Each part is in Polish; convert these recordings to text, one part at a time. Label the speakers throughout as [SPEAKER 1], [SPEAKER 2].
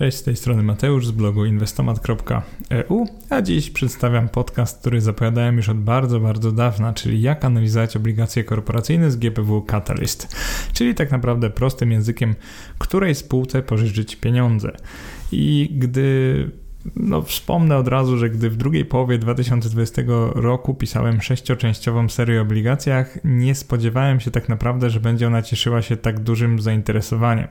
[SPEAKER 1] Cześć, z tej strony Mateusz z blogu inwestomat.eu, a dziś przedstawiam podcast, który zapowiadałem już od bardzo, bardzo dawna, czyli jak analizować obligacje korporacyjne z GPW Catalyst, czyli tak naprawdę prostym językiem, której spółce pożyczyć pieniądze. I gdy no, wspomnę od razu, że gdy w drugiej połowie 2020 roku pisałem sześcioczęściową serię o obligacjach, nie spodziewałem się tak naprawdę, że będzie ona cieszyła się tak dużym zainteresowaniem.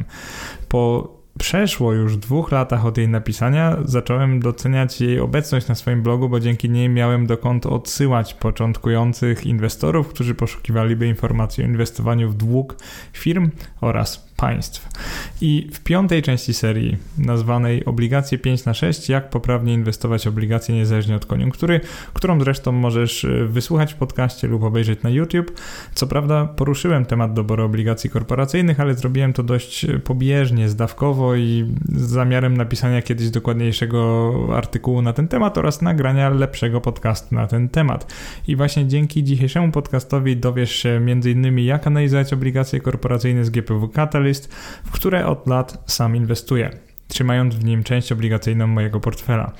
[SPEAKER 1] Po przeszło już dwóch latach od jej napisania, zacząłem doceniać jej obecność na swoim blogu, bo dzięki niej miałem dokąd odsyłać początkujących inwestorów, którzy poszukiwaliby informacji o inwestowaniu w dług firm oraz państw. I w piątej części serii, nazwanej Obligacje 5 na 6 jak poprawnie inwestować obligacje niezależnie od koniunktury, którą zresztą możesz e, wysłuchać w podcaście lub obejrzeć na YouTube. Co prawda poruszyłem temat doboru obligacji korporacyjnych, ale zrobiłem to dość e, pobieżnie, zdawkowo i z zamiarem napisania kiedyś dokładniejszego artykułu na ten temat oraz nagrania lepszego podcastu na ten temat. I właśnie dzięki dzisiejszemu podcastowi dowiesz się m.in. jak analizować obligacje korporacyjne z GPW Catalyst, w które od lat sam inwestuję trzymając w nim część obligacyjną mojego portfela.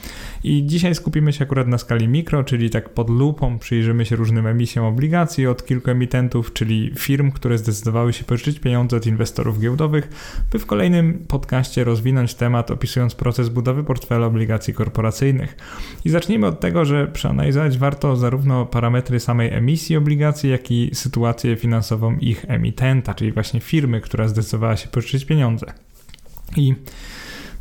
[SPEAKER 1] I dzisiaj skupimy się akurat na skali mikro, czyli tak pod lupą przyjrzymy się różnym emisjom obligacji od kilku emitentów, czyli firm, które zdecydowały się pożyczyć pieniądze od inwestorów giełdowych, by w kolejnym podcaście rozwinąć temat opisując proces budowy portfela obligacji korporacyjnych. I zacznijmy od tego, że przeanalizować warto zarówno parametry samej emisji obligacji, jak i sytuację finansową ich emitenta, czyli właśnie firmy, która zdecydowała się pożyczyć pieniądze. I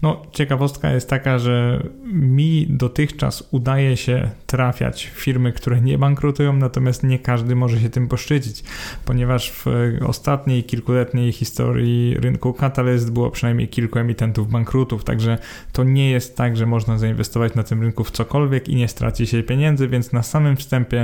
[SPEAKER 1] no, ciekawostka jest taka, że mi dotychczas udaje się trafiać firmy, które nie bankrutują, natomiast nie każdy może się tym poszczycić, ponieważ w ostatniej kilkuletniej historii rynku Catalyst było przynajmniej kilku emitentów bankrutów, także to nie jest tak, że można zainwestować na tym rynku w cokolwiek i nie straci się pieniędzy, więc na samym wstępie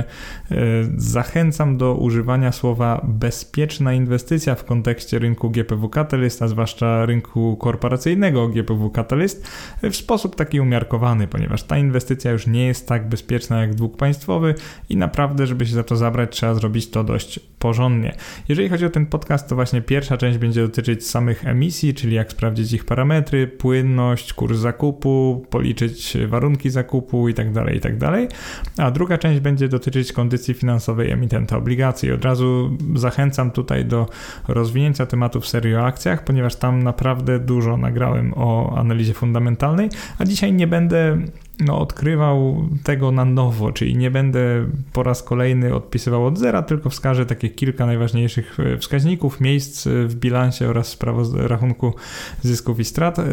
[SPEAKER 1] e, zachęcam do używania słowa bezpieczna inwestycja w kontekście rynku GPW Catalyst, a zwłaszcza rynku korporacyjnego GPW Catalyst w sposób taki umiarkowany, ponieważ ta inwestycja już nie jest tak bezpieczna jak dług państwowy i naprawdę, żeby się za to zabrać, trzeba zrobić to dość porządnie. Jeżeli chodzi o ten podcast, to właśnie pierwsza część będzie dotyczyć samych emisji, czyli jak sprawdzić ich parametry, płynność, kurs zakupu, policzyć warunki zakupu itd., tak itd., tak a druga część będzie dotyczyć kondycji finansowej emitenta obligacji. Od razu zachęcam tutaj do rozwinięcia tematu w serii o akcjach, ponieważ tam naprawdę dużo nagrałem o analizie fundamentalnej, a dzisiaj nie będę no, odkrywał tego na nowo, czyli nie będę po raz kolejny odpisywał od zera, tylko wskażę takie kilka najważniejszych e, wskaźników, miejsc e, w bilansie oraz rachunku zysków i strat, e,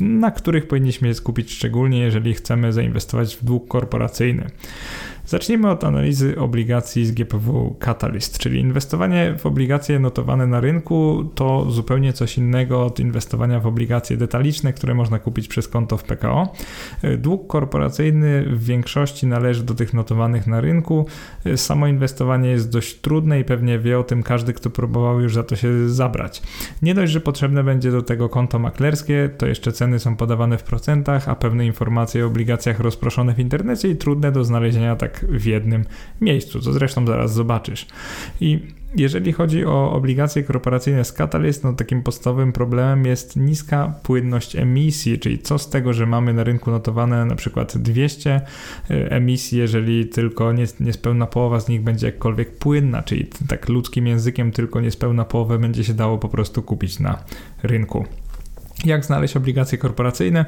[SPEAKER 1] na których powinniśmy się skupić szczególnie, jeżeli chcemy zainwestować w dług korporacyjny. Zacznijmy od analizy obligacji z GPW Catalyst, czyli inwestowanie w obligacje notowane na rynku to zupełnie coś innego od inwestowania w obligacje detaliczne, które można kupić przez konto w PKO. Dług korporacyjny w większości należy do tych notowanych na rynku. Samo inwestowanie jest dość trudne i pewnie wie o tym każdy, kto próbował już za to się zabrać. Nie dość, że potrzebne będzie do tego konto maklerskie, to jeszcze ceny są podawane w procentach, a pewne informacje o obligacjach rozproszone w internecie i trudne do znalezienia tak w jednym miejscu, co zresztą zaraz zobaczysz. I jeżeli chodzi o obligacje korporacyjne z Catalyst, no takim podstawowym problemem jest niska płynność emisji, czyli co z tego, że mamy na rynku notowane na przykład 200 e, emisji, jeżeli tylko niespełna połowa z nich będzie jakkolwiek płynna, czyli tak ludzkim językiem tylko niespełna połowę będzie się dało po prostu kupić na rynku. Jak znaleźć obligacje korporacyjne?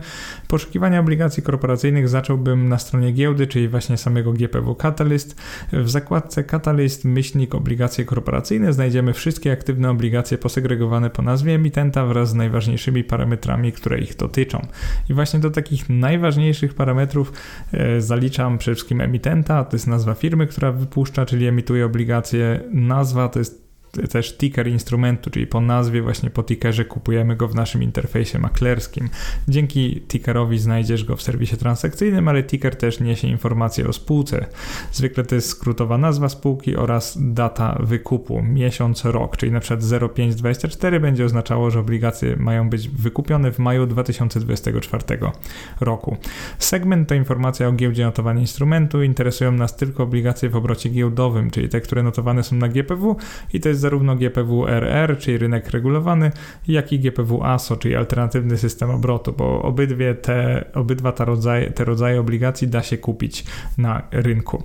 [SPEAKER 1] Poszukiwania obligacji korporacyjnych zacząłbym na stronie giełdy, czyli właśnie samego GPW Catalyst. W zakładce Catalyst myślnik obligacje korporacyjne znajdziemy wszystkie aktywne obligacje posegregowane po nazwie emitenta wraz z najważniejszymi parametrami, które ich dotyczą. I właśnie do takich najważniejszych parametrów e, zaliczam przede wszystkim emitenta, to jest nazwa firmy, która wypuszcza, czyli emituje obligacje. Nazwa to jest też ticker instrumentu, czyli po nazwie, właśnie po tickerze kupujemy go w naszym interfejsie maklerskim. Dzięki tickerowi znajdziesz go w serwisie transakcyjnym, ale ticker też niesie informacje o spółce. Zwykle to jest skrótowa nazwa spółki oraz data wykupu, miesiąc, rok, czyli na przykład 0524 będzie oznaczało, że obligacje mają być wykupione w maju 2024 roku. Segment to informacja o giełdzie notowania instrumentu, interesują nas tylko obligacje w obrocie giełdowym, czyli te, które notowane są na GPW i to jest zarówno GPW-RR, czyli rynek regulowany, jak i GPW-ASO, czyli alternatywny system obrotu, bo obydwie te, obydwa te rodzaje, te rodzaje obligacji da się kupić na rynku.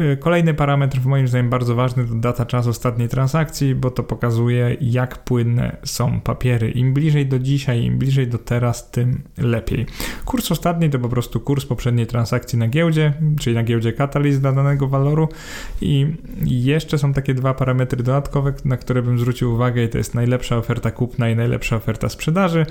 [SPEAKER 1] Y, kolejny parametr, w moim zdaniem bardzo ważny, to data czas ostatniej transakcji, bo to pokazuje, jak płynne są papiery. Im bliżej do dzisiaj, im bliżej do teraz, tym lepiej. Kurs ostatni to po prostu kurs poprzedniej transakcji na giełdzie, czyli na giełdzie Catalyst dla danego waloru i jeszcze są takie dwa parametry dodatkowe, na które bym zwrócił uwagę i to jest najlepsza oferta kupna i najlepsza oferta sprzedaży.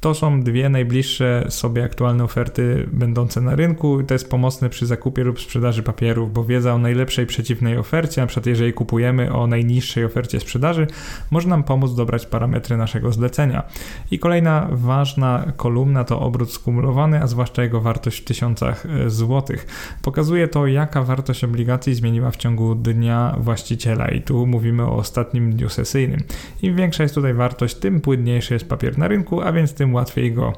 [SPEAKER 1] To są dwie najbliższe sobie aktualne oferty będące na rynku. To jest pomocne przy zakupie lub sprzedaży papierów, bo wiedza o najlepszej przeciwnej ofercie, na przykład jeżeli kupujemy o najniższej ofercie sprzedaży, może nam pomóc dobrać parametry naszego zlecenia. I kolejna ważna kolumna to obrót skumulowany, a zwłaszcza jego wartość w tysiącach e, złotych. Pokazuje to, jaka wartość obligacji zmieniła w ciągu dnia właściciela i tu mówimy o ostatnim dniu sesyjnym. Im większa jest tutaj wartość, tym płynniejszy jest papier na rynku, a więc tym łatwiej go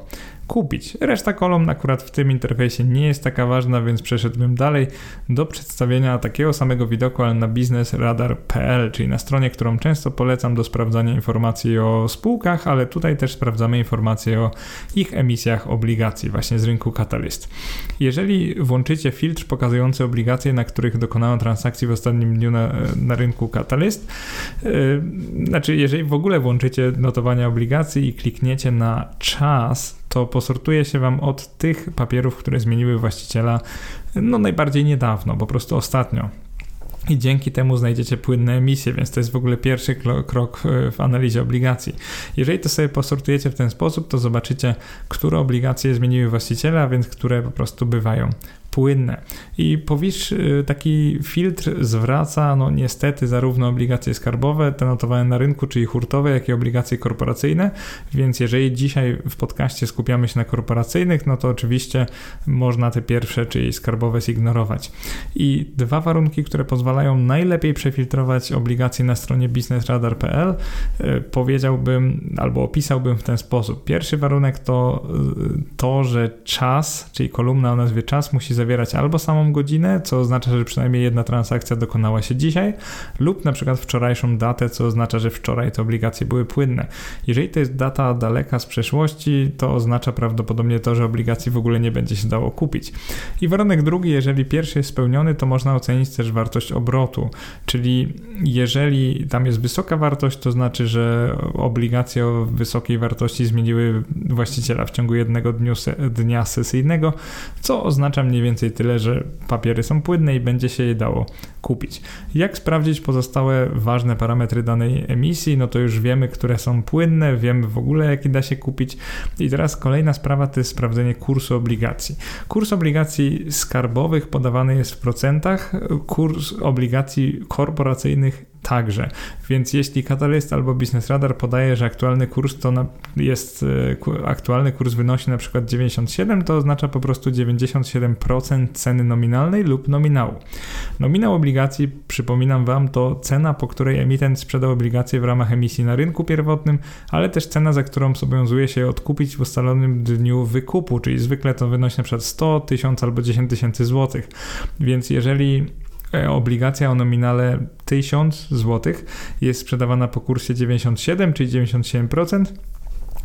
[SPEAKER 1] kupić. Reszta kolumn akurat w tym interfejsie nie jest taka ważna, więc przeszedłbym dalej do przedstawienia takiego samego widoku, ale na biznesradar.pl, czyli na stronie, którą często polecam do sprawdzania informacji o spółkach, ale tutaj też sprawdzamy informacje o ich emisjach obligacji właśnie z rynku Catalyst. Jeżeli włączycie filtr pokazujący obligacje, na których dokonano transakcji w ostatnim dniu na, na rynku Catalyst, yy, znaczy jeżeli w ogóle włączycie notowania obligacji i klikniecie na czas, to posortuje się Wam od tych papierów, które zmieniły właściciela no najbardziej niedawno, po prostu ostatnio. I dzięki temu znajdziecie płynne emisje, więc to jest w ogóle pierwszy krok w analizie obligacji. Jeżeli to sobie posortujecie w ten sposób, to zobaczycie, które obligacje zmieniły właściciela, więc które po prostu bywają płynne. I powyższy taki filtr zwraca, no niestety, zarówno obligacje skarbowe, te notowane na rynku, czyli hurtowe, jak i obligacje korporacyjne, więc jeżeli dzisiaj w podcaście skupiamy się na korporacyjnych, no to oczywiście można te pierwsze, czyli skarbowe, zignorować. I dwa warunki, które pozwalają najlepiej przefiltrować obligacje na stronie businessradar.pl, e, powiedziałbym albo opisałbym w ten sposób. Pierwszy warunek to e, to, że czas, czyli kolumna o nazwie czas musi zawierać albo samą godzinę, co oznacza, że przynajmniej jedna transakcja dokonała się dzisiaj, lub na przykład wczorajszą datę, co oznacza, że wczoraj te obligacje były płynne. Jeżeli to jest data daleka z przeszłości, to oznacza prawdopodobnie to, że obligacji w ogóle nie będzie się dało kupić. I warunek drugi, jeżeli pierwszy jest spełniony, to można ocenić też wartość obrotu, czyli jeżeli tam jest wysoka wartość, to znaczy, że obligacje o wysokiej wartości zmieniły właściciela w ciągu jednego dniu, dnia sesyjnego, co oznacza mniej więcej więcej tyle, że papiery są płynne i będzie się je dało kupić. Jak sprawdzić pozostałe ważne parametry danej emisji? No to już wiemy, które są płynne, wiemy w ogóle, jaki da się kupić. I teraz kolejna sprawa to jest sprawdzenie kursu obligacji. Kurs obligacji skarbowych podawany jest w procentach, kurs obligacji korporacyjnych także. Więc jeśli Catalyst albo Business Radar podaje, że aktualny kurs to jest, e, aktualny kurs wynosi na przykład 97, to oznacza po prostu 97% ceny nominalnej lub nominału. Nominał obligacji, przypominam Wam, to cena, po której emitent sprzedał obligacje w ramach emisji na rynku pierwotnym, ale też cena, za którą zobowiązuje się odkupić w ustalonym dniu wykupu, czyli zwykle to wynosi na przykład 100, 1000 albo 10 tysięcy złotych. Więc jeżeli obligacja o nominale 1000 zł jest sprzedawana po kursie 97, czyli 97%,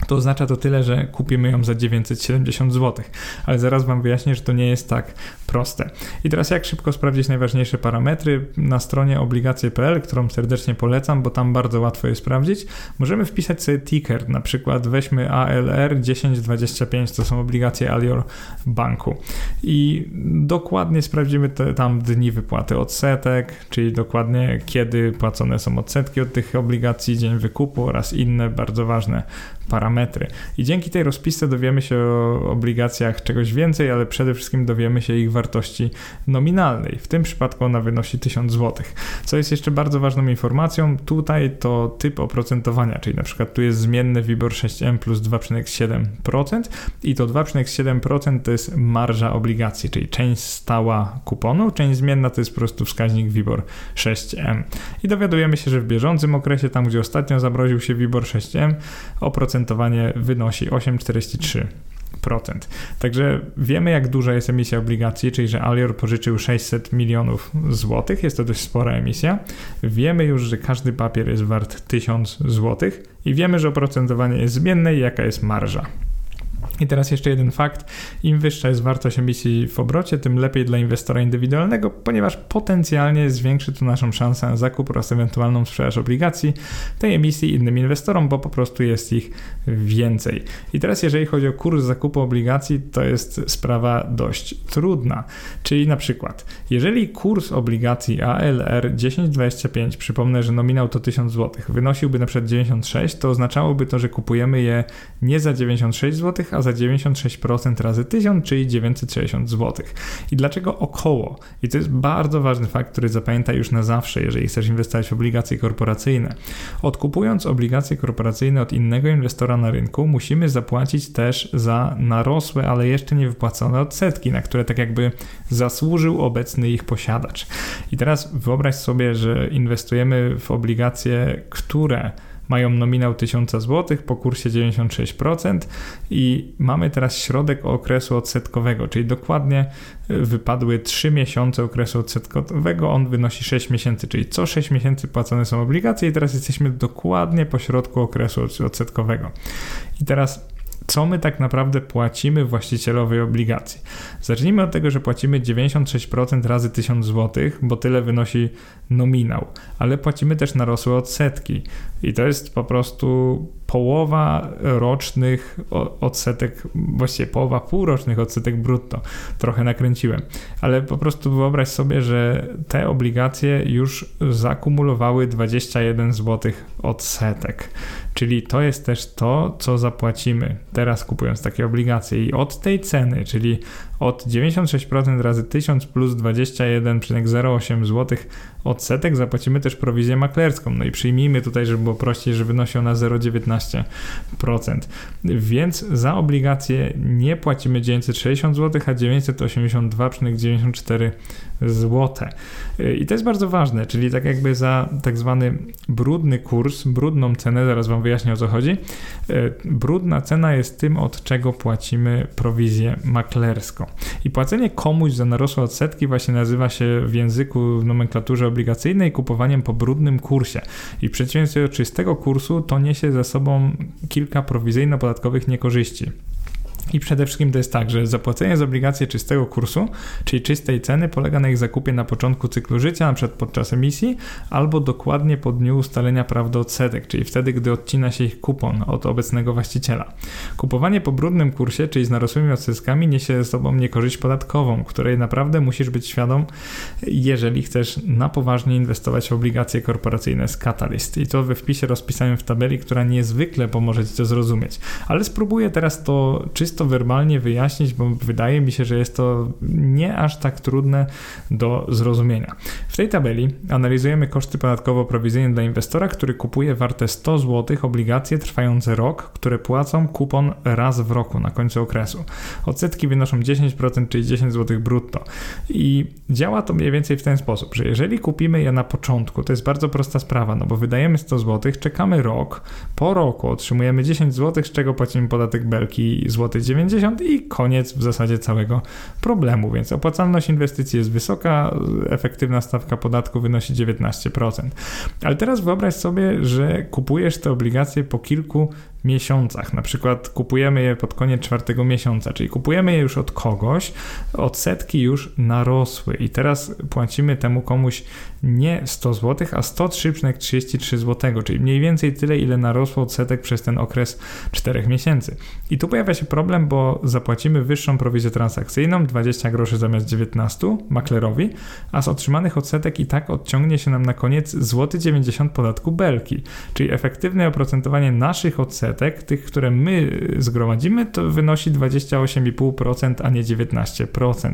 [SPEAKER 1] to oznacza to tyle, że kupimy ją za 970 zł. Ale zaraz Wam wyjaśnię, że to nie jest tak proste. I teraz jak szybko sprawdzić najważniejsze parametry? Na stronie obligacje.pl, którą serdecznie polecam, bo tam bardzo łatwo je sprawdzić, możemy wpisać sobie ticker, na przykład weźmy ALR 1025, to są obligacje Alior Banku. I dokładnie sprawdzimy te, tam dni wypłaty odsetek, czyli dokładnie kiedy płacone są odsetki od tych obligacji, dzień wykupu oraz inne bardzo ważne parametry. I dzięki tej rozpisce dowiemy się o obligacjach czegoś więcej, ale przede wszystkim dowiemy się ich wartości nominalnej. W tym przypadku ona wynosi 1000 zł. Co jest jeszcze bardzo ważną informacją, tutaj to typ oprocentowania, czyli na przykład tu jest zmienny WIBOR 6M plus 2,7% i to 2,7% to jest marża obligacji, czyli część stała kuponu, część zmienna to jest po prostu wskaźnik WIBOR 6M. I dowiadujemy się, że w bieżącym okresie, tam gdzie ostatnio zamroził się WIBOR 6M, oprocentowanie wynosi 8,43%. Także wiemy, jak duża jest emisja obligacji, czyli że Alior pożyczył 600 milionów złotych, jest to dość spora emisja. Wiemy już, że każdy papier jest wart 1000 złotych i wiemy, że oprocentowanie jest zmienne i jaka jest marża. I teraz jeszcze jeden fakt. Im wyższa jest wartość emisji w obrocie, tym lepiej dla inwestora indywidualnego, ponieważ potencjalnie zwiększy to naszą szansę na zakup oraz ewentualną sprzedaż obligacji tej emisji innym inwestorom, bo po prostu jest ich więcej. I teraz jeżeli chodzi o kurs zakupu obligacji, to jest sprawa dość trudna. Czyli na przykład, jeżeli kurs obligacji ALR 1025, przypomnę, że nominał to 1000 zł, wynosiłby na przykład 96, to oznaczałoby to, że kupujemy je nie za 96 zł, a za 96% razy 1000, czyli 960 zł. I dlaczego około? I to jest bardzo ważny fakt, który zapamiętaj już na zawsze, jeżeli chcesz inwestować w obligacje korporacyjne. Odkupując obligacje korporacyjne od innego inwestora na rynku, musimy zapłacić też za narosłe, ale jeszcze nie wypłacone odsetki, na które tak jakby zasłużył obecny ich posiadacz. I teraz wyobraź sobie, że inwestujemy w obligacje, które mają nominał 1000 zł po kursie 96% i mamy teraz środek okresu odsetkowego, czyli dokładnie y, wypadły 3 miesiące okresu odsetkowego, on wynosi 6 miesięcy, czyli co 6 miesięcy płacone są obligacje i teraz jesteśmy dokładnie po środku okresu odsetkowego. I teraz co my tak naprawdę płacimy właścicielowi obligacji. Zacznijmy od tego, że płacimy 96% razy 1000 zł, bo tyle wynosi nominał, ale płacimy też narosłe odsetki i to jest po prostu połowa rocznych odsetek, właściwie połowa półrocznych odsetek brutto. Trochę nakręciłem, ale po prostu wyobraź sobie, że te obligacje już zakumulowały 21 zł odsetek. Czyli to jest też to, co zapłacimy teraz kupując takie obligacje i od tej ceny, czyli od 96% razy 1000 plus 21,08 zł odsetek zapłacimy też prowizję maklerską. No i przyjmijmy tutaj, żeby było prościej, że wynosi ona 0,19%. Więc za obligacje nie płacimy 960 zł, a 982,94 zł. I to jest bardzo ważne, czyli tak jakby za tak zwany brudny kurs, brudną cenę, zaraz Wam wyjaśnię o co chodzi. Brudna cena jest tym, od czego płacimy prowizję maklerską. I płacenie komuś za narosłe odsetki właśnie nazywa się w języku w nomenklaturze obligacyjnej kupowaniem po brudnym kursie. I w przeciwieństwie do czystego kursu to niesie ze sobą kilka prowizyjno-podatkowych niekorzyści. I przede wszystkim to jest tak, że zapłacenie z obligacji czystego kursu, czyli czystej ceny, polega na ich zakupie na początku cyklu życia, na przykład podczas emisji, albo dokładnie po dniu ustalenia praw do odsetek, czyli wtedy, gdy odcina się ich kupon od obecnego właściciela. Kupowanie po brudnym kursie, czyli z narosłymi odsetkami, niesie ze sobą niekorzyść podatkową, której naprawdę musisz być świadom, jeżeli chcesz na poważnie inwestować w obligacje korporacyjne z Catalyst. I to we wpisie rozpisałem w tabeli, która niezwykle pomoże Ci to zrozumieć. Ale spróbuję teraz to czysto to werbalnie wyjaśnić, bo wydaje mi się, że jest to nie aż tak trudne do zrozumienia. W tej tabeli analizujemy koszty podatkowo-prowizyjne dla inwestora, który kupuje warte 100 zł obligacje trwające rok, które płacą kupon raz w roku na końcu okresu. Odsetki wynoszą 10%, czyli 10 zł brutto. I działa to mniej więcej w ten sposób, że jeżeli kupimy je na początku, to jest bardzo prosta sprawa, no bo wydajemy 100 zł, czekamy rok, po roku otrzymujemy 10 zł, z czego płacimy podatek belki złoty 90 i koniec w zasadzie całego problemu. Więc opłacalność inwestycji jest wysoka, efektywna stawka podatku wynosi 19%. Ale teraz wyobraź sobie, że kupujesz te obligacje po kilku miesiącach. Na przykład kupujemy je pod koniec czwartego miesiąca, czyli kupujemy je już od kogoś, odsetki już narosły i teraz płacimy temu komuś nie 100 zł, a 103,33 zł, czyli mniej więcej tyle, ile narosło odsetek przez ten okres 4 miesięcy. I tu pojawia się problem, bo zapłacimy wyższą prowizję transakcyjną, 20 groszy zamiast 19 maklerowi, a z otrzymanych odsetek i tak odciągnie się nam na koniec złoty 90 podatku belki, czyli efektywne oprocentowanie naszych odsetek, tych, które my zgromadzimy, to wynosi 28,5%, a nie 19%.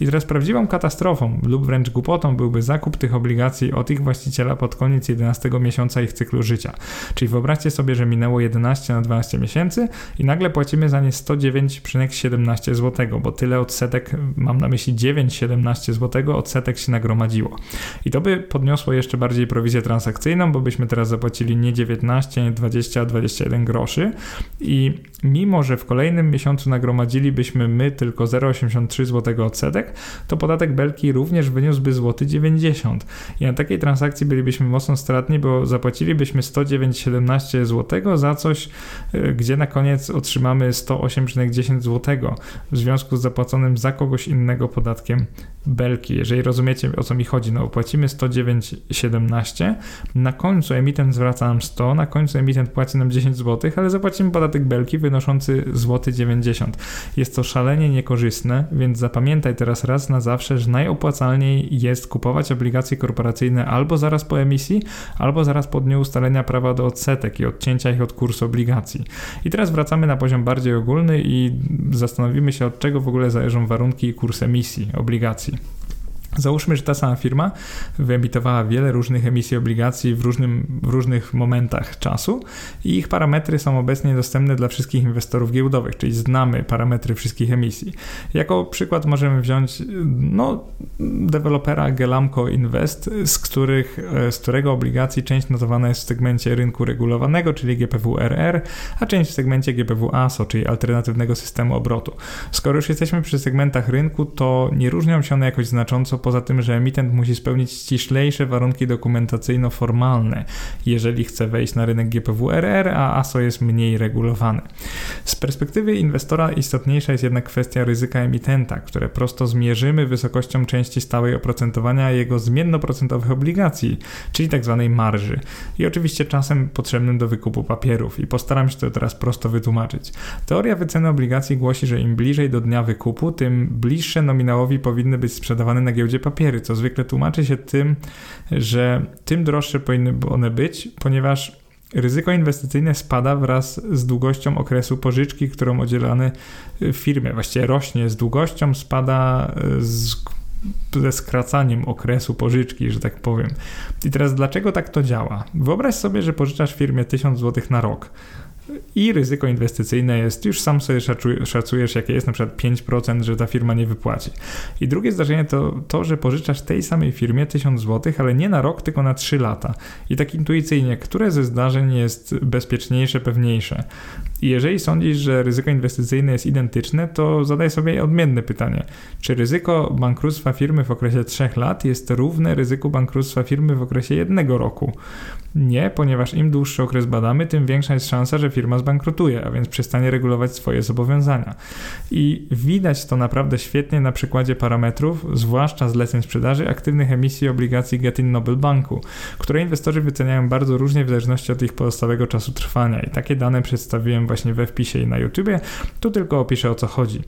[SPEAKER 1] I teraz prawdziwą katastrofą lub wręcz głupotą byłby zakup tych obligacji od ich właściciela pod koniec 11 miesiąca ich cyklu życia. Czyli wyobraźcie sobie, że minęło 11 na 12 miesięcy i nagle płacimy za nie 109,17 zł, bo tyle odsetek, mam na myśli 9,17 zł, odsetek się nagromadziło. I to by podniosło jeszcze bardziej prowizję transakcyjną, bo byśmy teraz zapłacili nie 19, nie 20, a 21 groszy i mimo, że w kolejnym miesiącu nagromadzilibyśmy my tylko 0,83 zł odsetek, to podatek Belki również wyniósłby złoty 90 i na takiej transakcji bylibyśmy mocno stratni, bo zapłacilibyśmy 109,17 zł za coś, e, gdzie na koniec otrzymamy 108,10 zł w związku z zapłaconym za kogoś innego podatkiem belki. Jeżeli rozumiecie o co mi chodzi, no płacimy 109,17, na końcu emitent zwraca nam 100, na końcu emitent płaci nam 10 zł, ale zapłacimy podatek belki wynoszący złoty 90. Jest to szalenie niekorzystne, więc zapamiętaj teraz raz na zawsze, że najopłacalniej jest kupować obligacje korporacyjne albo zaraz po emisji, albo zaraz po dniu ustalenia prawa do odsetek i odcięcia ich od kursu obligacji. I teraz wracamy na poziom bardziej ogólny i zastanowimy się, od czego w ogóle zależą warunki i kurs emisji obligacji. Załóżmy, że ta sama firma wyemitowała wiele różnych emisji obligacji w, różnym, w różnych momentach czasu i ich parametry są obecnie dostępne dla wszystkich inwestorów giełdowych, czyli znamy parametry wszystkich emisji. Jako przykład możemy wziąć no, dewelopera Gelamco Invest, z, których, z którego obligacji część notowana jest w segmencie rynku regulowanego, czyli GPW-RR, a część w segmencie GPW-ASO, czyli alternatywnego systemu obrotu. Skoro już jesteśmy przy segmentach rynku, to nie różnią się one jakoś znacząco poza tym, że emitent musi spełnić ściślejsze warunki dokumentacyjno-formalne, jeżeli chce wejść na rynek GPW-RR, a ASO jest mniej regulowany. Z perspektywy inwestora istotniejsza jest jednak kwestia ryzyka emitenta, które prosto zmierzymy wysokością części stałej oprocentowania jego zmiennoprocentowych obligacji, czyli tzw. Tak marży. I oczywiście czasem potrzebnym do wykupu papierów. I postaram się to teraz prosto wytłumaczyć. Teoria wyceny obligacji głosi, że im bliżej do dnia wykupu, tym bliższe nominałowi powinny być sprzedawane na giełdzie papiery, co zwykle tłumaczy się tym, że tym droższe powinny one być, ponieważ ryzyko inwestycyjne spada wraz z długością okresu pożyczki, którą udzielane firmy. Właściwie rośnie z długością, spada z ze skracaniem okresu pożyczki, że tak powiem. I teraz dlaczego tak to działa? Wyobraź sobie, że pożyczasz firmie 1000 zł na rok i ryzyko inwestycyjne jest, już sam sobie szacujesz, jakie jest na przykład 5%, że ta firma nie wypłaci. I drugie zdarzenie to to, że pożyczasz tej samej firmie 1000 zł, ale nie na rok, tylko na 3 lata. I tak intuicyjnie, które ze zdarzeń jest bezpieczniejsze, pewniejsze? I jeżeli sądzisz, że ryzyko inwestycyjne jest identyczne, to zadaj sobie odmienne pytanie. Czy ryzyko bankructwa firmy w okresie 3 lat jest równe ryzyku bankructwa firmy w okresie jednego roku? Nie, ponieważ im dłuższy okres badamy, tym większa jest szansa, że firma zbankrutuje, a więc przestanie regulować swoje zobowiązania. I widać to naprawdę świetnie na przykładzie parametrów, zwłaszcza zleceń sprzedaży aktywnych emisji obligacji Getin Noble Banku, które inwestorzy wyceniają bardzo różnie w zależności od ich pozostałego czasu trwania. I takie dane przedstawiłem właśnie we wpisie i na YouTubie. Tu tylko opiszę o co chodzi.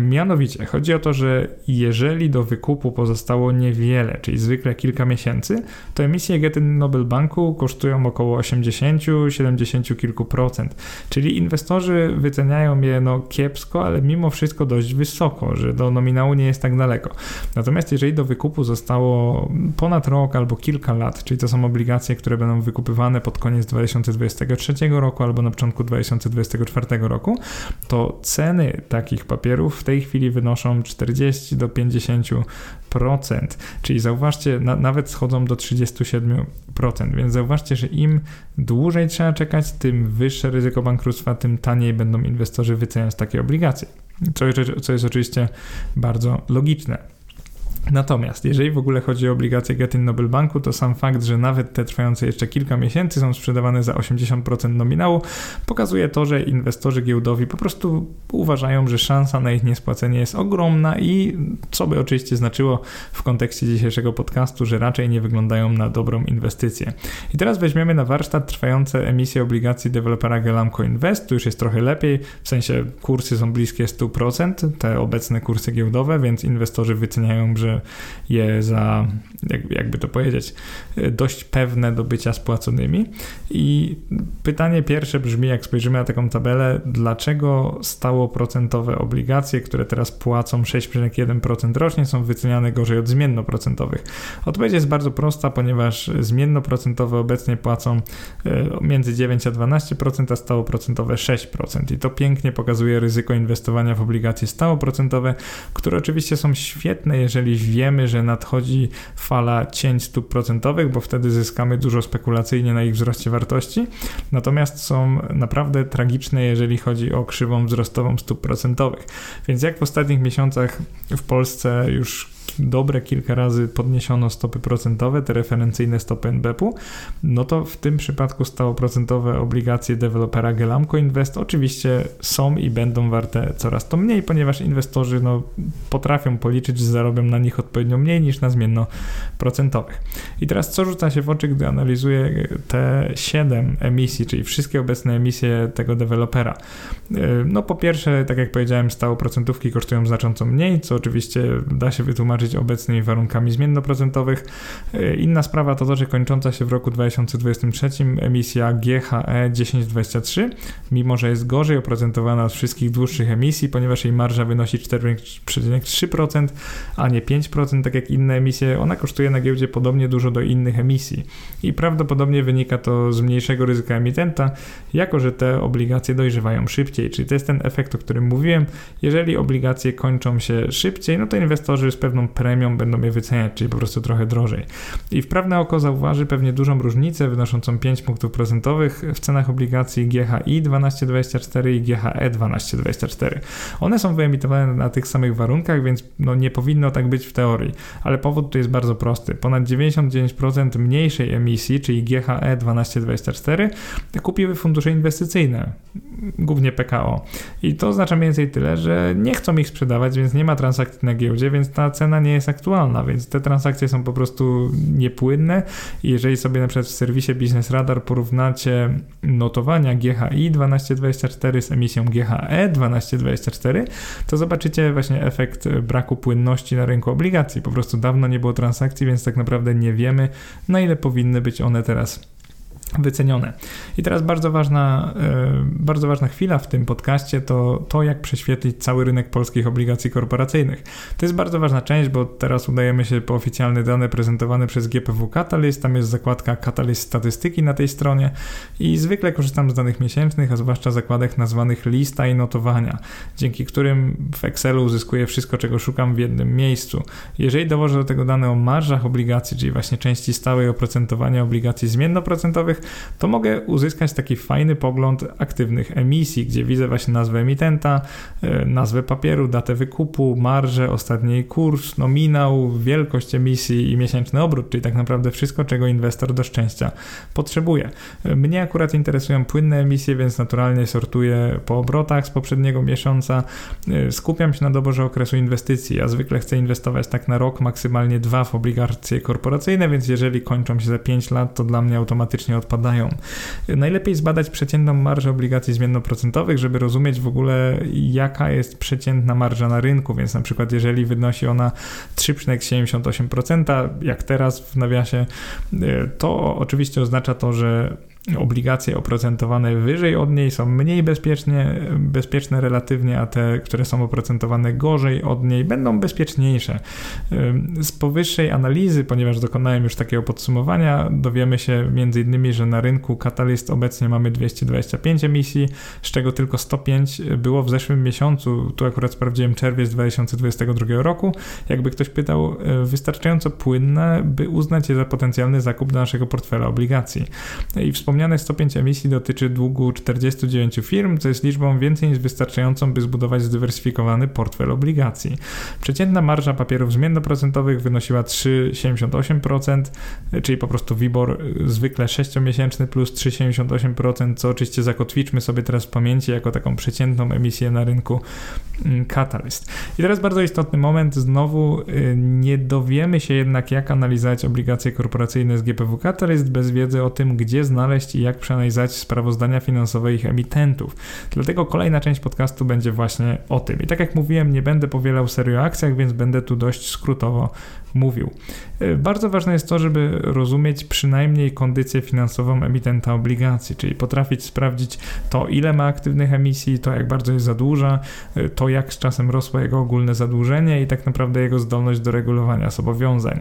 [SPEAKER 1] Mianowicie chodzi o to, że jeżeli do wykupu pozostało niewiele, czyli zwykle kilka miesięcy, to emisje Getin Noble Banku kosztują około 80, 70 kilku procent. Czyli inwestorzy wyceniają je no kiepsko, ale mimo wszystko dość wysoko, że do nominału nie jest tak daleko. Natomiast jeżeli do wykupu zostało ponad rok albo kilka lat, czyli to są obligacje, które będą wykupywane pod koniec 2023 roku albo na początku 2024 roku, to ceny takich papierów w tej chwili wynoszą 40 do 50%. Czyli zauważcie, na, nawet schodzą do 37%. Więc zauważcie, że im dłużej trzeba czekać, tym wyższe ryzyko bankructwa, tym taniej będą inwestorzy wyceniać takie obligacje. Co, co jest oczywiście bardzo logiczne. Natomiast jeżeli w ogóle chodzi o obligacje Getin Noble Banku, to sam fakt, że nawet te trwające jeszcze kilka miesięcy są sprzedawane za 80% nominału, pokazuje to, że inwestorzy giełdowi po prostu uważają, że szansa na ich niespłacenie jest ogromna i co by oczywiście znaczyło w kontekście dzisiejszego podcastu, że raczej nie wyglądają na dobrą inwestycję. I teraz weźmiemy na warsztat trwające emisje obligacji dewelopera Gelamco Invest, tu już jest trochę lepiej, w sensie kursy są bliskie 100%, te obecne kursy giełdowe, więc inwestorzy wyceniają, że je za, jakby to powiedzieć, dość pewne do bycia spłaconymi. I pytanie pierwsze brzmi, jak spojrzymy na taką tabelę, dlaczego stało procentowe obligacje, które teraz płacą 6,1% rocznie, są wyceniane gorzej od zmiennoprocentowych? Odpowiedź jest bardzo prosta, ponieważ zmiennoprocentowe obecnie płacą e, między 9 a 12%, a stałoprocentowe 6%. I to pięknie pokazuje ryzyko inwestowania w obligacje stałoprocentowe, które oczywiście są świetne, jeżeli wiemy, że nadchodzi fala cięć stóp procentowych, bo wtedy zyskamy dużo spekulacyjnie na ich wzroście wartości. Natomiast są naprawdę tragiczne, jeżeli chodzi o krzywą wzrostową stóp procentowych. Więc jak w ostatnich miesiącach w Polsce już dobre kilka razy podniesiono stopy procentowe, te referencyjne stopy NBP-u, no to w tym przypadku stałoprocentowe obligacje dewelopera Gelamco Invest oczywiście są i będą warte coraz to mniej, ponieważ inwestorzy no, potrafią policzyć, że zarobią na nich odpowiednio mniej niż na zmiennoprocentowych. I teraz co rzuca się w oczy, gdy analizuję te 7 emisji, czyli wszystkie obecne emisje tego dewelopera? No po pierwsze, tak jak powiedziałem, stałoprocentówki kosztują znacząco mniej, co oczywiście da się wytłumaczyć tłumaczyć obecnymi warunkami zmiennoprocentowych. E, inna sprawa to to, że kończąca się w roku 2023 emisja GHE 1023, mimo że jest gorzej oprocentowana od wszystkich dłuższych emisji, ponieważ jej marża wynosi 4,3%, a nie 5%, tak jak inne emisje, ona kosztuje na giełdzie podobnie dużo do innych emisji. I prawdopodobnie wynika to z mniejszego ryzyka emitenta, jako że te obligacje dojrzewają szybciej. Czyli to jest ten efekt, o którym mówiłem. Jeżeli obligacje kończą się szybciej, no to inwestorzy z pewną premią będą je wyceniać, czyli po prostu trochę drożej. I wprawne oko zauważy pewnie dużą różnicę wynoszącą 5 punktów procentowych w cenach obligacji GHI 1224 i GHE 1224. One są wyemitowane na tych samych warunkach, więc no nie powinno tak być w teorii, ale powód tu jest bardzo prosty. Ponad 99% mniejszej emisji, czyli GHE 1224, kupiły fundusze inwestycyjne, głównie PKO. I to oznacza mniej więcej tyle, że nie chcą ich sprzedawać, więc nie ma transakcji na giełdzie, więc ta cena nie jest aktualna, więc te transakcje są po prostu niepłynne. I jeżeli sobie na przykład w serwisie Business Radar porównacie notowania GHI 1224 z emisją GHE 1224, to zobaczycie właśnie efekt braku płynności na rynku obligacji. Po prostu dawno nie było transakcji, więc tak naprawdę nie wiemy, na ile powinny być one teraz wycenione. I teraz bardzo ważna, e, bardzo ważna chwila w tym podcaście to to, jak prześwietlić cały rynek polskich obligacji korporacyjnych. To jest bardzo ważna część, bo teraz udajemy się po oficjalne dane prezentowane przez GPW Catalyst, tam jest zakładka Catalyst Statystyki na tej stronie i zwykle korzystam z danych miesięcznych, a zwłaszcza zakładek nazwanych lista i notowania, dzięki którym w Excelu uzyskuję wszystko, czego szukam w jednym miejscu. Jeżeli dołożę do tego dane o marżach obligacji, czyli właśnie części stałej oprocentowania obligacji zmiennoprocentowych, to mogę uzyskać taki fajny pogląd aktywnych emisji, gdzie widzę właśnie nazwę emitenta, e, nazwę papieru, datę wykupu, marżę, ostatni kurs, nominał, wielkość emisji i miesięczny obrót, czyli tak naprawdę wszystko, czego inwestor do szczęścia potrzebuje. Mnie akurat interesują płynne emisje, więc naturalnie sortuję po obrotach z poprzedniego miesiąca. E, skupiam się na doborze okresu inwestycji. Ja zwykle chcę inwestować tak na rok, maksymalnie dwa w obligacje korporacyjne, więc jeżeli kończą się za 5 lat, to dla mnie automatycznie odpada spadają. Najlepiej zbadać przeciętną marżę obligacji zmiennoprocentowych, żeby rozumieć w ogóle jaka jest przeciętna marża na rynku, więc na przykład jeżeli wynosi ona 3,78%, jak teraz w nawiasie, to oczywiście oznacza to, że obligacje oprocentowane wyżej od niej są mniej bezpiecznie, bezpieczne relatywnie, a te, które są oprocentowane gorzej od niej, będą bezpieczniejsze. Z powyższej analizy, ponieważ dokonałem już takiego podsumowania, dowiemy się m.in., że na rynku Catalyst obecnie mamy 225 emisji, z czego tylko 105 było w zeszłym miesiącu. Tu akurat sprawdziłem czerwiec 2022 roku. Jakby ktoś pytał, e, wystarczająco płynne, by uznać je za potencjalny zakup do naszego portfela obligacji. I wspomniałem Wspomniane 105 emisji dotyczy długu 49 firm, co jest liczbą więcej niż wystarczającą, by zbudować zdywersyfikowany portfel obligacji. Przeciętna marża papierów zmiennoprocentowych wynosiła 3,78%, czyli po prostu WIBOR zwykle 6-miesięczny plus 3,78%, co oczywiście zakotwiczmy sobie teraz w pamięci jako taką przeciętną emisję na rynku mm, Catalyst. I teraz bardzo istotny moment, znowu y, nie dowiemy się jednak jak analizować obligacje korporacyjne z GPW Catalyst bez wiedzy o tym, gdzie znaleźć i jak przeanalizować sprawozdania finansowe ich emitentów. Dlatego kolejna część podcastu będzie właśnie o tym. I tak jak mówiłem, nie będę powielał serii o akcjach, więc będę tu dość skrótowo mówił. E, bardzo ważne jest to, żeby rozumieć przynajmniej kondycję finansową emitenta obligacji, czyli potrafić sprawdzić to, ile ma aktywnych emisji, to jak bardzo jest zadłuża, e, to jak z czasem rosło jego ogólne zadłużenie i tak naprawdę jego zdolność do regulowania zobowiązań.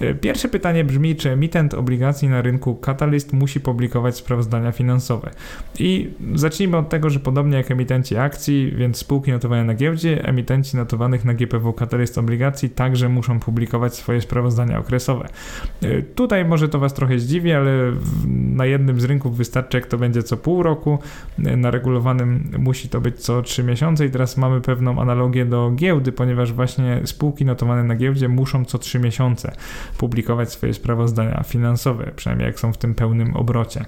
[SPEAKER 1] E, pierwsze pytanie brzmi, czy emitent obligacji na rynku Catalyst musi publikować sprawozdania finansowe. I zacznijmy od tego, że podobnie jak emitenci akcji, więc spółki notowane na giełdzie, emitenci notowanych na GPW Catalyst obligacji także muszą publikować swoje sprawozdania okresowe. Y, tutaj może to Was trochę zdziwi, ale na jednym z rynków wystarczy, jak to będzie co pół roku, y, na regulowanym musi to być co 3 miesiące i teraz mamy pewną analogię do giełdy, ponieważ właśnie spółki notowane na giełdzie muszą co 3 miesiące publikować swoje sprawozdania finansowe, przynajmniej jak są w tym pełnym obrocie.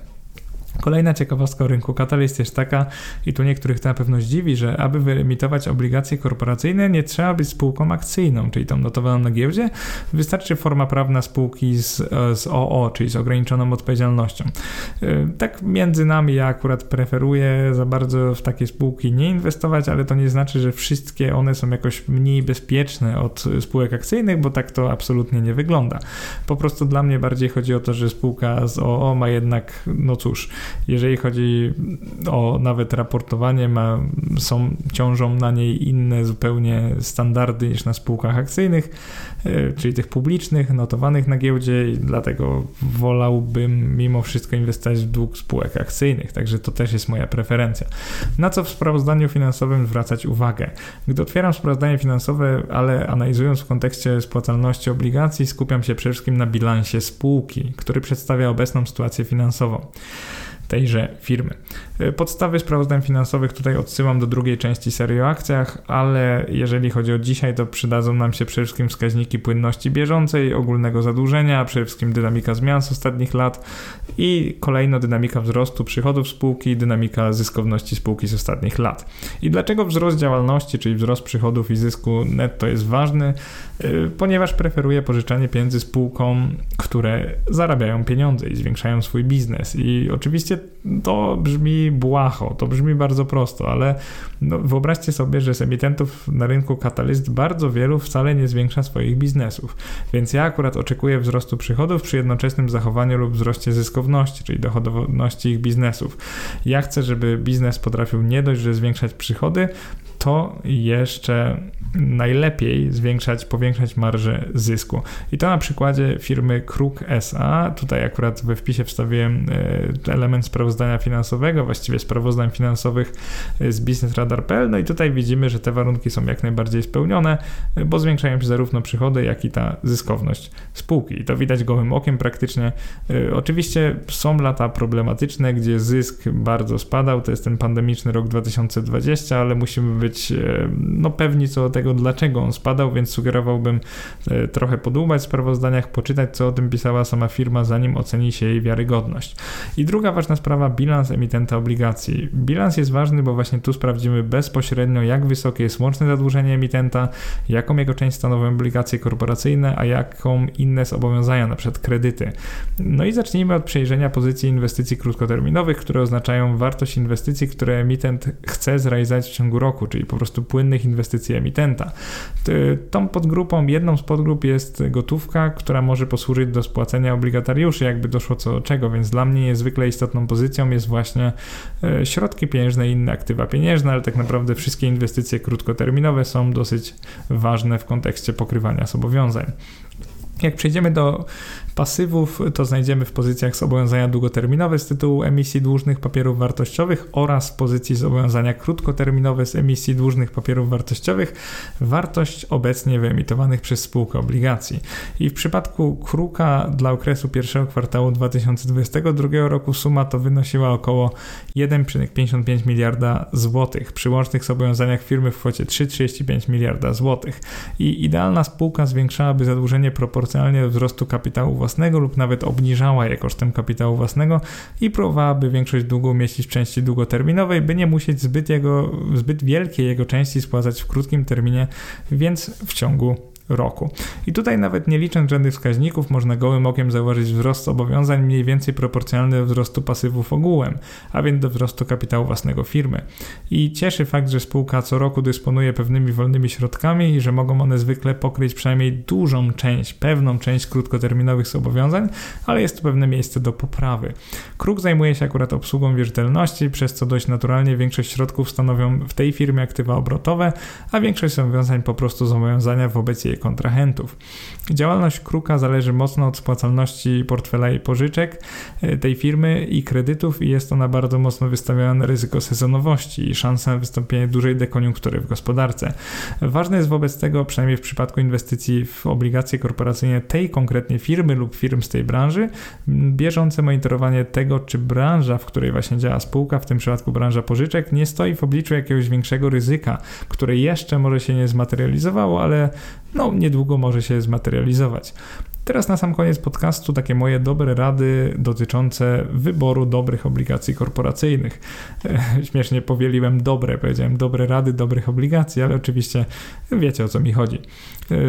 [SPEAKER 1] Kolejna ciekawostka o rynku Catalyst jest taka, i tu niektórych to na pewno zdziwi, że aby wyemitować obligacje korporacyjne, nie trzeba być spółką akcyjną, czyli tą notowaną na giełdzie. Wystarczy forma prawna spółki z, z OO, czyli z ograniczoną odpowiedzialnością. Y, tak między nami ja akurat preferuję za bardzo w takie spółki nie inwestować, ale to nie znaczy, że wszystkie one są jakoś mniej bezpieczne od spółek akcyjnych, bo tak to absolutnie nie wygląda. Po prostu dla mnie bardziej chodzi o to, że spółka z OO ma jednak, no cóż, jeżeli chodzi o nawet raportowanie, ma, są, ciążą na niej inne zupełnie standardy niż na spółkach akcyjnych, e, czyli tych publicznych, notowanych na giełdzie i dlatego wolałbym mimo wszystko inwestować w dług spółek akcyjnych, także to też jest moja preferencja. Na co w sprawozdaniu finansowym zwracać uwagę? Gdy otwieram sprawozdanie finansowe, ale analizując w kontekście spłacalności obligacji, skupiam się przede wszystkim na bilansie spółki, który przedstawia obecną sytuację finansową tejże firmy. E, podstawy sprawozdań finansowych tutaj odsyłam do drugiej części serii o akcjach, ale jeżeli chodzi o dzisiaj, to przydadzą nam się przede wszystkim wskaźniki płynności bieżącej, ogólnego zadłużenia, przede wszystkim dynamika zmian z ostatnich lat i kolejno dynamika wzrostu przychodów spółki, dynamika zyskowności spółki z ostatnich lat. I dlaczego wzrost działalności, czyli wzrost przychodów i zysku netto jest ważny? E, ponieważ preferuję pożyczanie pieniędzy spółkom, które zarabiają pieniądze i zwiększają swój biznes. I oczywiście to brzmi błaho, to brzmi bardzo prosto, ale no, wyobraźcie sobie, że z emitentów na rynku Catalyst bardzo wielu wcale nie zwiększa swoich biznesów. Więc ja akurat oczekuję wzrostu przychodów przy jednoczesnym zachowaniu lub wzroście zyskowności, czyli dochodowności ich biznesów. Ja chcę, żeby biznes potrafił nie dość, że zwiększać przychody, to jeszcze najlepiej zwiększać, powiększać marżę zysku. I to na przykładzie firmy Kruk SA. Tutaj akurat we wpisie wstawiłem e, element sprawozdania finansowego, właściwie sprawozdań finansowych z biznesradar.pl. No i tutaj widzimy, że te warunki są jak najbardziej spełnione, e, bo zwiększają się zarówno przychody, jak i ta zyskowność spółki. I to widać gołym okiem praktycznie. E, oczywiście są lata problematyczne, gdzie zysk bardzo spadał. To jest ten pandemiczny rok 2020, ale musimy być być e, no, pewni co do tego, dlaczego on spadał, więc sugerowałbym e, trochę podłubać w sprawozdaniach, poczytać, co o tym pisała sama firma, zanim oceni się jej wiarygodność. I druga ważna sprawa, bilans emitenta obligacji. Bilans jest ważny, bo właśnie tu sprawdzimy bezpośrednio, jak wysokie jest łączne zadłużenie emitenta, jaką jego część stanowią obligacje korporacyjne, a jaką inne zobowiązania, na przykład kredyty. No i zacznijmy od przejrzenia pozycji inwestycji krótkoterminowych, które oznaczają wartość inwestycji, które emitent chce zrealizować w ciągu roku, czyli po prostu płynnych inwestycji emitenta. Tą podgrupą, jedną z podgrup jest gotówka, która może posłużyć do spłacenia obligatariuszy, jakby doszło co do czego, więc dla mnie niezwykle istotną pozycją jest właśnie e, środki pieniężne i inne aktywa pieniężne, ale tak naprawdę wszystkie inwestycje krótkoterminowe są dosyć ważne w kontekście pokrywania zobowiązań. Jak przejdziemy do pasywów, to znajdziemy w pozycjach zobowiązania długoterminowe z tytułu emisji dłużnych papierów wartościowych oraz w pozycji zobowiązania krótkoterminowe z emisji dłużnych papierów wartościowych wartość obecnie wyemitowanych przez spółkę obligacji. I w przypadku Kruka dla okresu pierwszego kwartału 2022 roku suma to wynosiła około 1,55 miliarda złotych przy łącznych zobowiązaniach firmy w kwocie 3,35 miliarda złotych. I idealna spółka zwiększałaby zadłużenie proporcjonalnie do wzrostu kapitału własnego lub nawet obniżała je kosztem kapitału własnego i próbowałaby większość długu umieścić w części długoterminowej, by nie musieć zbyt, jego, zbyt wielkiej jego części spłacać w krótkim terminie, więc w ciągu roku. I tutaj nawet nie licząc żadnych wskaźników, można gołym okiem zauważyć wzrost zobowiązań mniej więcej proporcjonalny do wzrostu pasywów ogółem, a więc do wzrostu kapitału własnego firmy. I cieszy fakt, że spółka co roku dysponuje pewnymi wolnymi środkami i że mogą one zwykle pokryć przynajmniej dużą część, pewną część krótkoterminowych zobowiązań, ale jest to pewne miejsce do poprawy. Kruk zajmuje się akurat obsługą wierzytelności, przez co dość naturalnie większość środków stanowią w tej firmie aktywa obrotowe, a większość zobowiązań po prostu zobowiązania wobec jej kontrahentów. Działalność Kruka zależy mocno od spłacalności portfela i pożyczek e, tej firmy i kredytów i jest ona bardzo mocno wystawiona na ryzyko sezonowości i szansę na wystąpienie dużej dekoniunktury w gospodarce. Ważne jest wobec tego, przynajmniej w przypadku inwestycji w obligacje korporacyjne tej konkretnie firmy lub firm z tej branży, bieżące monitorowanie tego, czy branża, w której właśnie działa spółka, w tym przypadku branża pożyczek, nie stoi w obliczu jakiegoś większego ryzyka, które jeszcze może się nie zmaterializowało, ale no niedługo może się zmaterializować. Teraz na sam koniec podcastu takie moje dobre rady dotyczące wyboru dobrych obligacji korporacyjnych. Śmiesznie powieliłem dobre, powiedziałem dobre rady dobrych obligacji, ale oczywiście wiecie o co mi chodzi.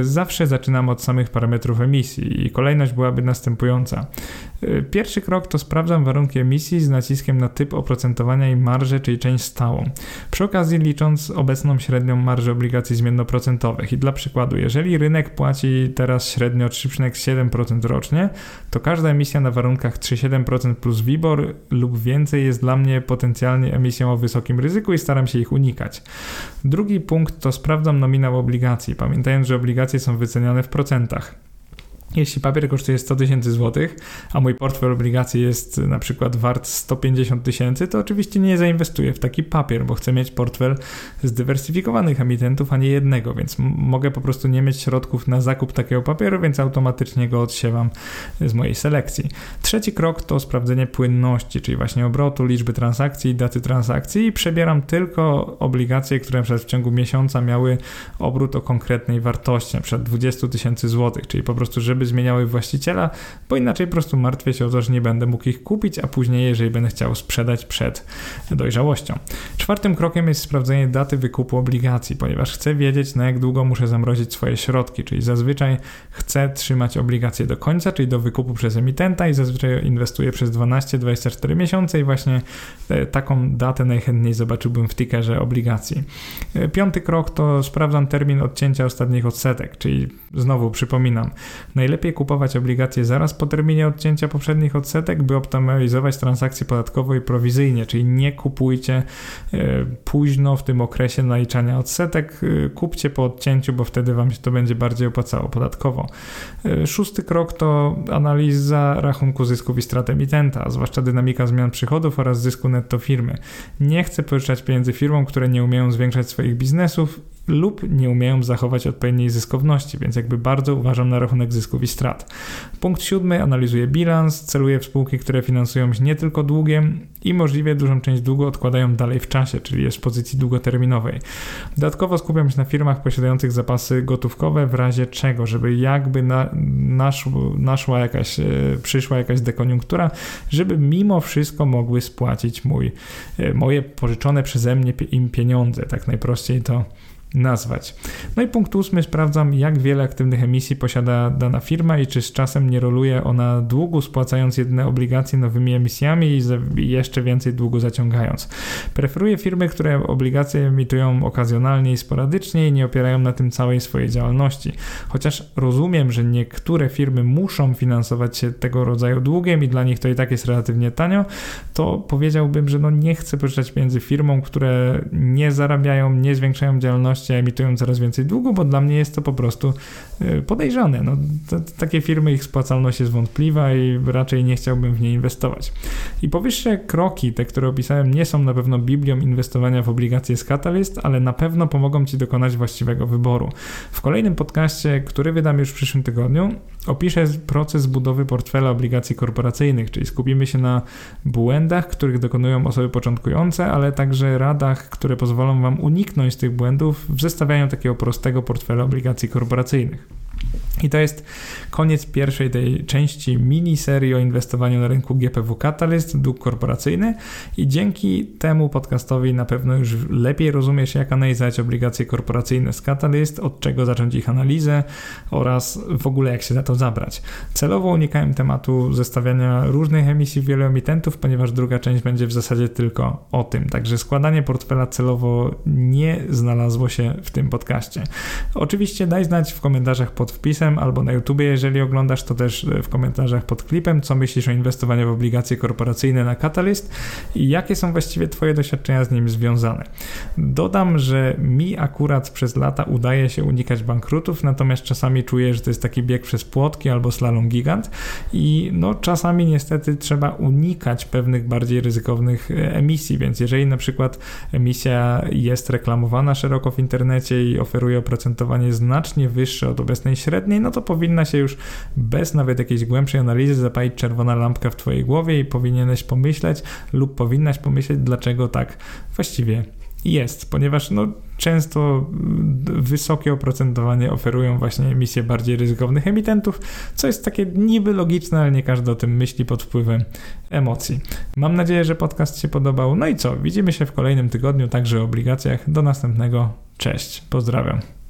[SPEAKER 1] Zawsze zaczynam od samych parametrów emisji i kolejność byłaby następująca. Pierwszy krok to sprawdzam warunki emisji z naciskiem na typ oprocentowania i marżę, czyli część stałą. Przy okazji licząc obecną średnią marżę obligacji zmiennoprocentowych. I dla przykładu, jeżeli rynek płaci teraz średnio 3,7% rocznie, to każda emisja na warunkach 3,7% plus WIBOR lub więcej jest dla mnie potencjalnie emisją o wysokim ryzyku i staram się ich unikać. Drugi punkt to sprawdzam nominał obligacji, pamiętając, że obligacje są wyceniane w procentach. Jeśli papier kosztuje 100 tysięcy złotych, a mój portfel obligacji jest na przykład wart 150 tysięcy, to oczywiście nie zainwestuję w taki papier, bo chcę mieć portfel zdywersyfikowanych emitentów, a nie jednego, więc mogę po prostu nie mieć środków na zakup takiego papieru, więc automatycznie go odsiewam z mojej selekcji. Trzeci krok to sprawdzenie płynności, czyli właśnie obrotu, liczby transakcji, daty transakcji i przebieram tylko obligacje, które w ciągu miesiąca miały obrót o konkretnej wartości, np. 20 tysięcy złotych, czyli po prostu, żeby zmieniały właściciela, bo inaczej po prostu martwię się o to, że nie będę mógł ich kupić, a później, jeżeli będę chciał sprzedać przed dojrzałością. Czwartym krokiem jest sprawdzenie daty wykupu obligacji, ponieważ chcę wiedzieć, na jak długo muszę zamrozić swoje środki, czyli zazwyczaj chcę trzymać obligacje do końca, czyli do wykupu przez emitenta i zazwyczaj inwestuję przez 12-24 miesiące i właśnie e, taką datę najchętniej zobaczyłbym w tickerze obligacji. E, piąty krok to sprawdzam termin odcięcia ostatnich odsetek, czyli znowu przypominam, Najlepiej kupować obligacje zaraz po terminie odcięcia poprzednich odsetek, by optymalizować transakcje podatkowo i prowizyjnie, czyli nie kupujcie e, późno w tym okresie naliczania odsetek, e, kupcie po odcięciu, bo wtedy Wam się to będzie bardziej opłacało podatkowo. E, szósty krok to analiza rachunku zysków i strat emitenta, zwłaszcza dynamika zmian przychodów oraz zysku netto firmy. Nie chcę pożyczać pieniędzy firmom, które nie umieją zwiększać swoich biznesów lub nie umieją zachować odpowiedniej zyskowności, więc jakby bardzo uważam na rachunek zysków i strat. Punkt siódmy, analizuję bilans, celuję w spółki, które finansują się nie tylko długiem i możliwie dużą część długu odkładają dalej w czasie, czyli jest w pozycji długoterminowej. Dodatkowo skupiam się na firmach posiadających zapasy gotówkowe w razie czego, żeby jakby na, naszła jakaś, e, przyszła jakaś dekoniunktura, żeby mimo wszystko mogły spłacić mój, e, moje pożyczone przeze mnie im pieniądze, tak najprościej to nazwać. No i punkt ósmy, sprawdzam jak wiele aktywnych emisji posiada dana firma i czy z czasem nie roluje ona długu, spłacając jedne obligacje nowymi emisjami i jeszcze więcej długu zaciągając. Preferuję firmy, które obligacje emitują okazjonalnie i sporadycznie i nie opierają na tym całej swojej działalności. Chociaż rozumiem, że niektóre firmy muszą finansować się tego rodzaju długiem i dla nich to i tak jest relatywnie tanio, to powiedziałbym, że no nie chcę pożyczać pieniędzy firmom, które nie zarabiają, nie zwiększają działalności, emitują coraz więcej długu, bo dla mnie jest to po prostu y, podejrzane. No, takie firmy, ich spłacalność jest wątpliwa i raczej nie chciałbym w nie inwestować. I powyższe kroki, te, które opisałem, nie są na pewno biblią inwestowania w obligacje z Catalyst, ale na pewno pomogą Ci dokonać właściwego wyboru. W kolejnym podcaście, który wydam już w przyszłym tygodniu, opiszę proces budowy portfela obligacji korporacyjnych, czyli skupimy się na błędach, których dokonują osoby początkujące, ale także radach, które pozwolą Wam uniknąć tych błędów w zestawianiu takiego prostego portfela obligacji korporacyjnych. I to jest koniec pierwszej tej części miniserii o inwestowaniu na rynku GPW Catalyst, dług korporacyjny i dzięki temu podcastowi na pewno już lepiej rozumiesz jak analizować obligacje korporacyjne z Catalyst, od czego zacząć ich analizę oraz w ogóle jak się za to zabrać. Celowo unikałem tematu zestawiania różnych emisji wielu emitentów, ponieważ druga część będzie w zasadzie tylko o tym. Także składanie portfela celowo nie znalazło się w tym podcaście. Oczywiście daj znać w komentarzach pod wpisem albo na YouTubie, jeżeli oglądasz, to też w komentarzach pod klipem, co myślisz o inwestowaniu w obligacje korporacyjne na Catalyst i jakie są właściwie Twoje doświadczenia z nim związane. Dodam, że mi akurat przez lata udaje się unikać bankrutów, natomiast czasami czuję, że to jest taki bieg przez płotki albo slalom gigant i no czasami niestety trzeba unikać pewnych bardziej ryzykownych e, emisji, więc jeżeli na przykład emisja jest reklamowana szeroko w internecie i oferuje oprocentowanie znacznie wyższe od obecnej średniej, no to powinna się już bez nawet jakiejś głębszej analizy zapalić czerwona lampka w Twojej głowie i powinieneś pomyśleć lub powinnaś pomyśleć, dlaczego tak właściwie jest, ponieważ no, często wysokie oprocentowanie oferują właśnie emisje bardziej ryzykownych emitentów, co jest takie niby logiczne, ale nie każdy o tym myśli pod wpływem emocji. Mam nadzieję, że podcast się podobał. No i co? Widzimy się w kolejnym tygodniu, także o obligacjach. Do następnego. Cześć. Pozdrawiam.